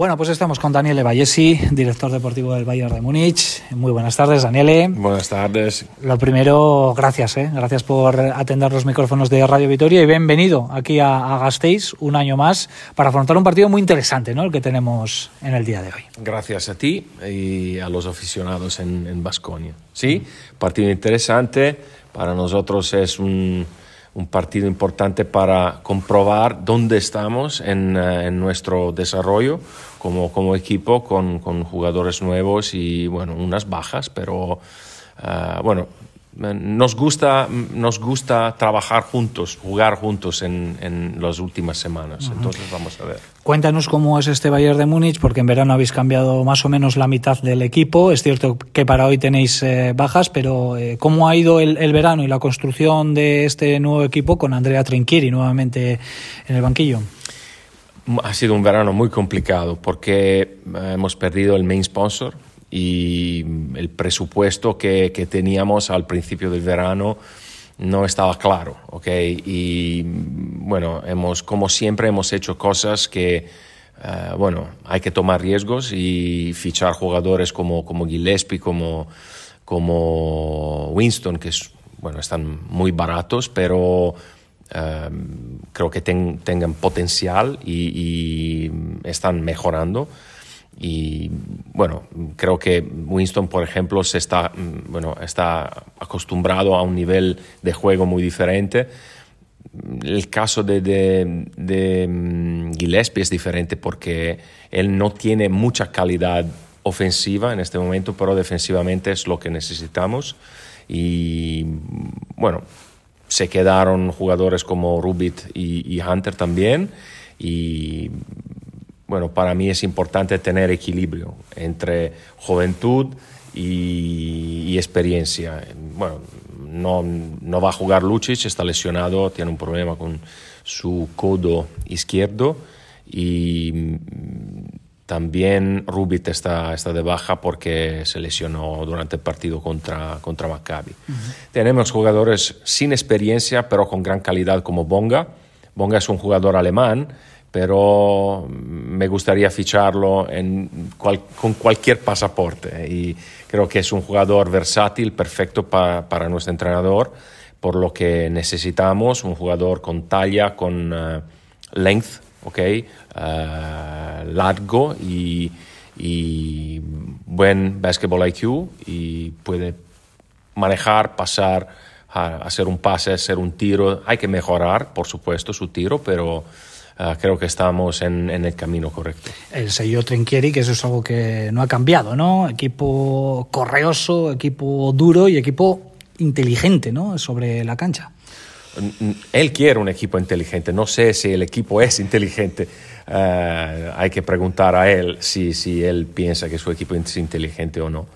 Bueno, pues estamos con Daniele Vallesi, director deportivo del Bayern de Múnich. Muy buenas tardes, Daniele. Buenas tardes. Lo primero, gracias, ¿eh? gracias por atender los micrófonos de Radio Vitoria y bienvenido aquí a, a Gasteiz un año más para afrontar un partido muy interesante, ¿no? El que tenemos en el día de hoy. Gracias a ti y a los aficionados en Basconia. Sí, partido interesante. Para nosotros es un un partido importante para comprobar dónde estamos en, uh, en nuestro desarrollo como, como equipo con, con, jugadores nuevos y bueno, unas bajas, pero uh, bueno, nos gusta, nos gusta trabajar juntos, jugar juntos en, en las últimas semanas. Uh -huh. Entonces vamos a ver. Cuéntanos cómo es este Bayern de Múnich, porque en verano habéis cambiado más o menos la mitad del equipo. Es cierto que para hoy tenéis eh, bajas, pero eh, ¿cómo ha ido el, el, verano y la construcción de este nuevo equipo con Andrea Trinchieri nuevamente en el banquillo? Ha sido un verano muy complicado porque eh, hemos perdido el main sponsor, y el presupuesto que, que, teníamos al principio del verano no estaba claro, ¿ok? Y bueno, hemos, como siempre hemos hecho cosas que, uh, bueno, hay que tomar riesgos y fichar jugadores como, como Gillespie, como, como Winston, que es, bueno, están muy baratos, pero um, creo que ten, tengan potencial y, y están mejorando y bueno, creo que Winston, por ejemplo, se está, bueno, está acostumbrado a un nivel de juego muy diferente. El caso de, de, de Gillespie es diferente porque él no tiene mucha calidad ofensiva en este momento, pero defensivamente es lo que necesitamos. Y bueno, se quedaron jugadores como Rubit y, y Hunter también. Y bueno, para mí es importante tener equilibrio entre juventud y, y experiencia. Bueno, no, no, va a jugar Lucic, está lesionado, tiene un problema con su codo izquierdo y también Rubit está, está de baja porque se lesionó durante el partido contra, contra Maccabi. Uh -huh. Tenemos jugadores sin experiencia pero con gran calidad como Bonga. Bonga es un jugador alemán pero me gustaría ficharlo en cual, con cualquier pasaporte y creo que es un jugador versátil, perfecto pa, para nuestro entrenador, por lo que necesitamos un jugador con talla, con uh, length, okay, uh, largo y, y, buen basketball IQ y puede manejar, pasar, hacer un pase, hacer un tiro. Hay que mejorar, por supuesto, su tiro, pero Uh, creo que estamos en, en, el camino correcto. El sello Trinquieri, que eso es algo que no ha cambiado, ¿no? Equipo correoso, equipo duro y equipo inteligente, ¿no? Sobre la cancha. Él quiere un equipo inteligente. No sé si el equipo es inteligente. Uh, hay que preguntar a él si, si él piensa que su equipo es inteligente o no.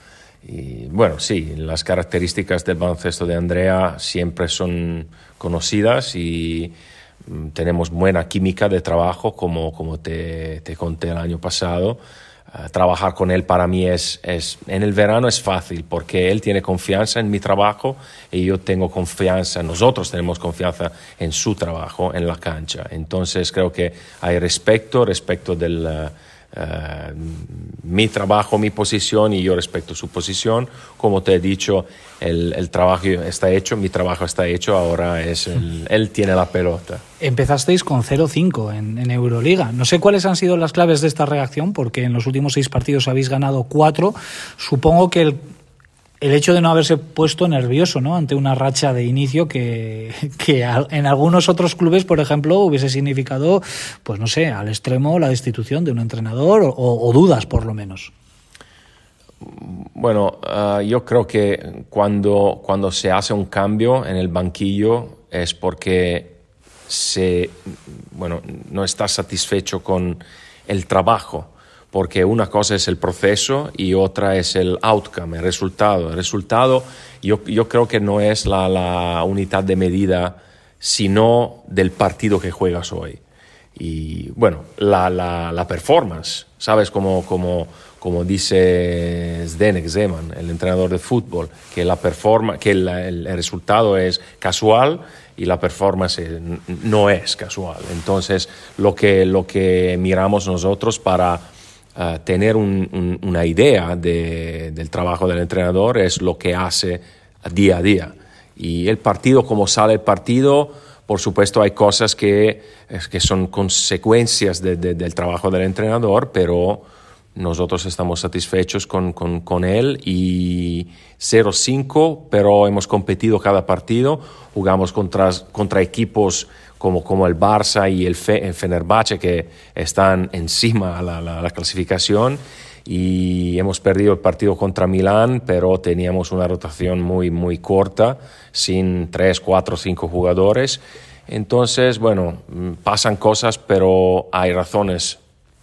Y bueno, sí, las características del baloncesto de Andrea siempre son conocidas y tenemos buena química de trabajo, como, como te, te conté el año pasado. Uh, trabajar con él para mí es, es, en el verano es fácil porque él tiene confianza en mi trabajo y yo tengo confianza, nosotros tenemos confianza en su trabajo en la cancha. Entonces creo que hay respeto, respecto del... Uh, Uh, mi trabajo, mi posición y yo respeto su posición. Como te he dicho, el, el trabajo está hecho, mi trabajo está hecho, ahora es el, él tiene la pelota. Empezasteis con 0-5 en, en, Euroliga. No sé cuáles han sido las claves de esta reacción, porque en los últimos seis partidos habéis ganado cuatro. Supongo que el, el hecho de no haberse puesto nervioso ¿no? ante una racha de inicio que, que, en algunos otros clubes, por ejemplo, hubiese significado, pues no sé, al extremo la destitución de un entrenador o, dudas, por lo menos. Bueno, uh, yo creo que cuando, cuando se hace un cambio en el banquillo es porque se, bueno, no está satisfecho con el trabajo porque una cosa es el proceso y otra es el outcome, el resultado. El resultado yo, yo creo que no es la, la, unidad de medida, sino del partido que juegas hoy. Y bueno, la, la, la performance, ¿sabes? Como, como, como dice Zdenek Zeman, el entrenador de fútbol, que, la performa, que el, el, resultado es casual y la performance no es casual. Entonces, lo que, lo que miramos nosotros para eh, tener una idea del trabajo del entrenador es lo que hace día a día. Y el partido, como sale el partido, por supuesto hay cosas que, que son consecuencias del trabajo del entrenador, pero nosotros estamos satisfechos con, con, él y 0-5, pero hemos competido cada partido, jugamos contra, contra equipos como, como el Barça y el, Fenerbahce que están encima de la, la, clasificación y hemos perdido el partido contra Milán, pero teníamos una rotación muy, muy corta, sin 3, 4, 5 jugadores. Entonces, bueno, pasan cosas, pero hay razones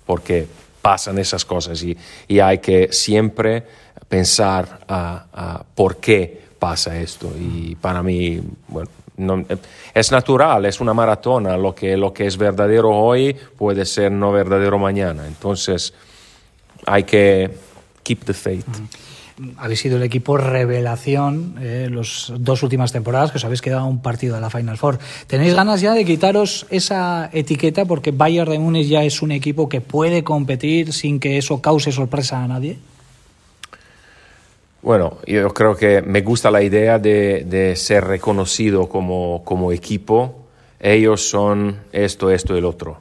por qué pasan esas cosas y, hay que siempre pensar a, por qué pasa esto. Y para mí, bueno, no, es natural, es una maratona. Lo que, lo que es verdadero hoy puede ser no verdadero mañana. Entonces, hay que keep the faith habéis sido el equipo revelación eh, las dos últimas temporadas, que os habéis quedado un partido de la Final Four. ¿Tenéis ganas ya de quitaros esa etiqueta porque Bayern de Múnich ya es un equipo que puede competir sin que eso cause sorpresa a nadie? Bueno, yo creo que me gusta la idea de, ser reconocido como, como equipo. Ellos son esto, esto y el otro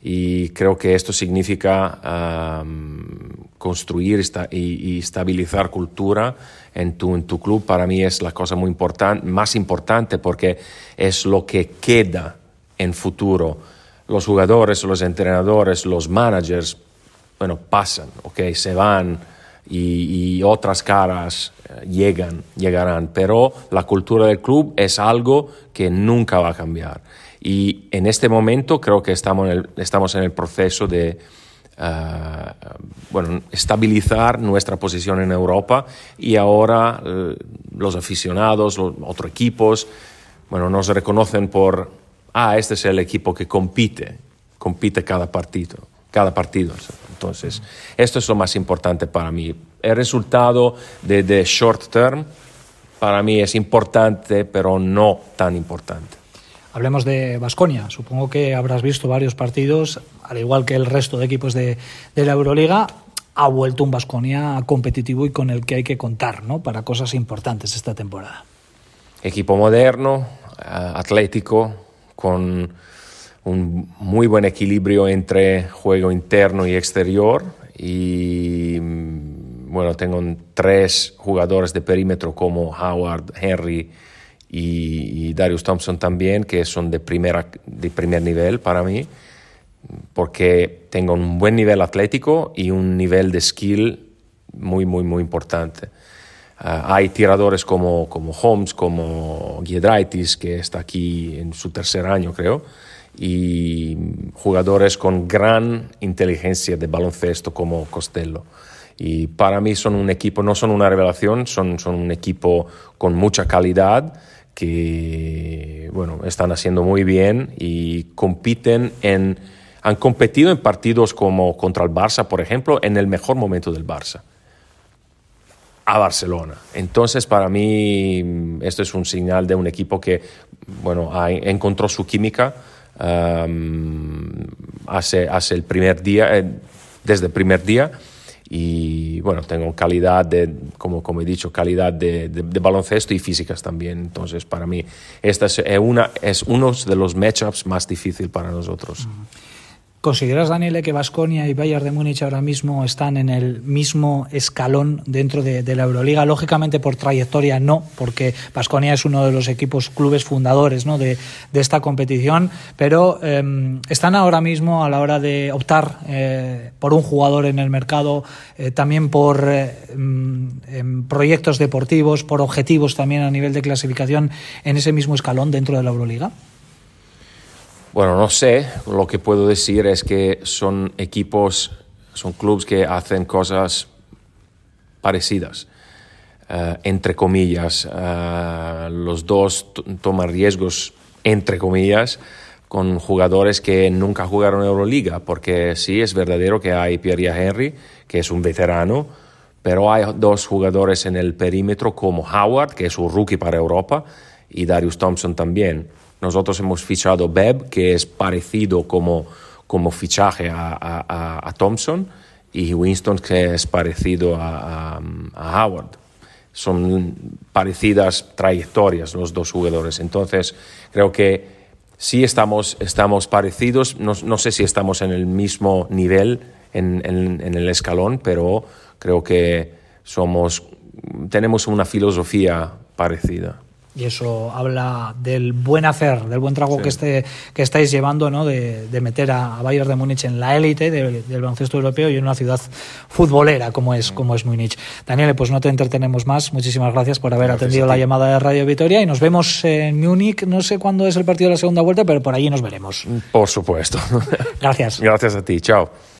y creo que esto significa construir y, estabilizar cultura en tu, club. Para mí es la cosa muy importante, más importante porque es lo que queda en futuro. Los jugadores, los entrenadores, los managers, bueno, pasan, ¿ok? Se van y, otras caras eh, llegan, llegarán, pero la cultura del club es algo que nunca va a cambiar. Y en este momento creo que estamos en el, estamos en el proceso de bueno, estabilizar nuestra posición en Europa y ahora uh, los aficionados, los otros equipos, bueno, nos reconocen por, ah, este es el equipo que compite, compite cada partido, cada partido. Entonces, esto es lo más importante para mí. El resultado de, de short term para mí es importante, pero no tan importante. Hablemos de Basconia. Supongo que habrás visto varios partidos, al igual que el resto de equipos de, la Euroliga. Ha vuelto un Basconia competitivo y con el que hay que contar ¿no? para cosas importantes esta temporada. Equipo moderno, eh, atlético, con un muy buen equilibrio entre juego interno y exterior. Y mm, bueno, tengo tres jugadores de perímetro como Howard, Henry y, Darius Thompson también, que son de, primera, de primer nivel para mí, porque tengo un buen nivel atlético y un nivel de skill muy, muy, muy importante. Ah, hay tiradores como, como Holmes, como Giedraitis, que está aquí en su tercer año, creo, y jugadores con gran inteligencia de baloncesto como Costello. Y para mí son un equipo, no son una revelación, son, son un equipo con mucha calidad que bueno, están haciendo muy bien y compiten en, han competido en partidos como contra el Barça, por ejemplo, en el mejor momento del Barça, a Barcelona. Entonces, para mí, esto es un señal de un equipo que bueno, encontró su química hace, hace el primer día, eh, desde el primer día y bueno, tengo calidad de, como, como he dicho, calidad de, de, baloncesto y físicas también. Entonces, para mí, esta es, una, es uno de los matchups más difíciles para nosotros. ¿Consideras, Daniele, que Vasconia y Bayern de Múnich ahora mismo están en el mismo escalón dentro de, la Euroliga? Lógicamente, por trayectoria no, porque Vasconia es uno de los equipos, clubes fundadores ¿no? de, esta competición, pero em, están ahora mismo a la hora de optar eh, por un jugador en el mercado, eh, también por eh, em, proyectos deportivos, por objetivos también a nivel de clasificación en ese mismo escalón dentro de la Euroliga. Bueno, no sé, lo que puedo decir es que son equipos, son clubes que hacen cosas parecidas, eh, entre comillas. Eh, los dos toman riesgos, entre comillas, con jugadores que nunca jugaron Euroliga, porque sí, es verdadero que hay Pierre Henry, que es un veterano, pero hay dos jugadores en el perímetro como Howard, que es un rookie para Europa, y Darius Thompson también. Nosotros hemos fichado Beb, que es parecido como, como fichaje a, Thompson, y Winston que es parecido a, Howard. Son parecidas trayectorias los dos jugadores. Entonces, creo que sí estamos, estamos parecidos. No, no sé si estamos en el mismo nivel en, en, en, el escalón, pero creo que somos, tenemos una filosofía parecida y eso habla del buen hacer, del buen trago que, este, que estáis llevando, ¿no? de, meter a, Bayern de Múnich en la élite del, baloncesto europeo y en una ciudad futbolera como es, como es Múnich. Daniel, pues no te entretenemos más. Muchísimas gracias por haber atendido la llamada de Radio Vitoria y nos vemos en Múnich. No sé cuándo es el partido de la segunda vuelta, pero por allí nos veremos. Por supuesto. Gracias. Gracias a ti. Chao.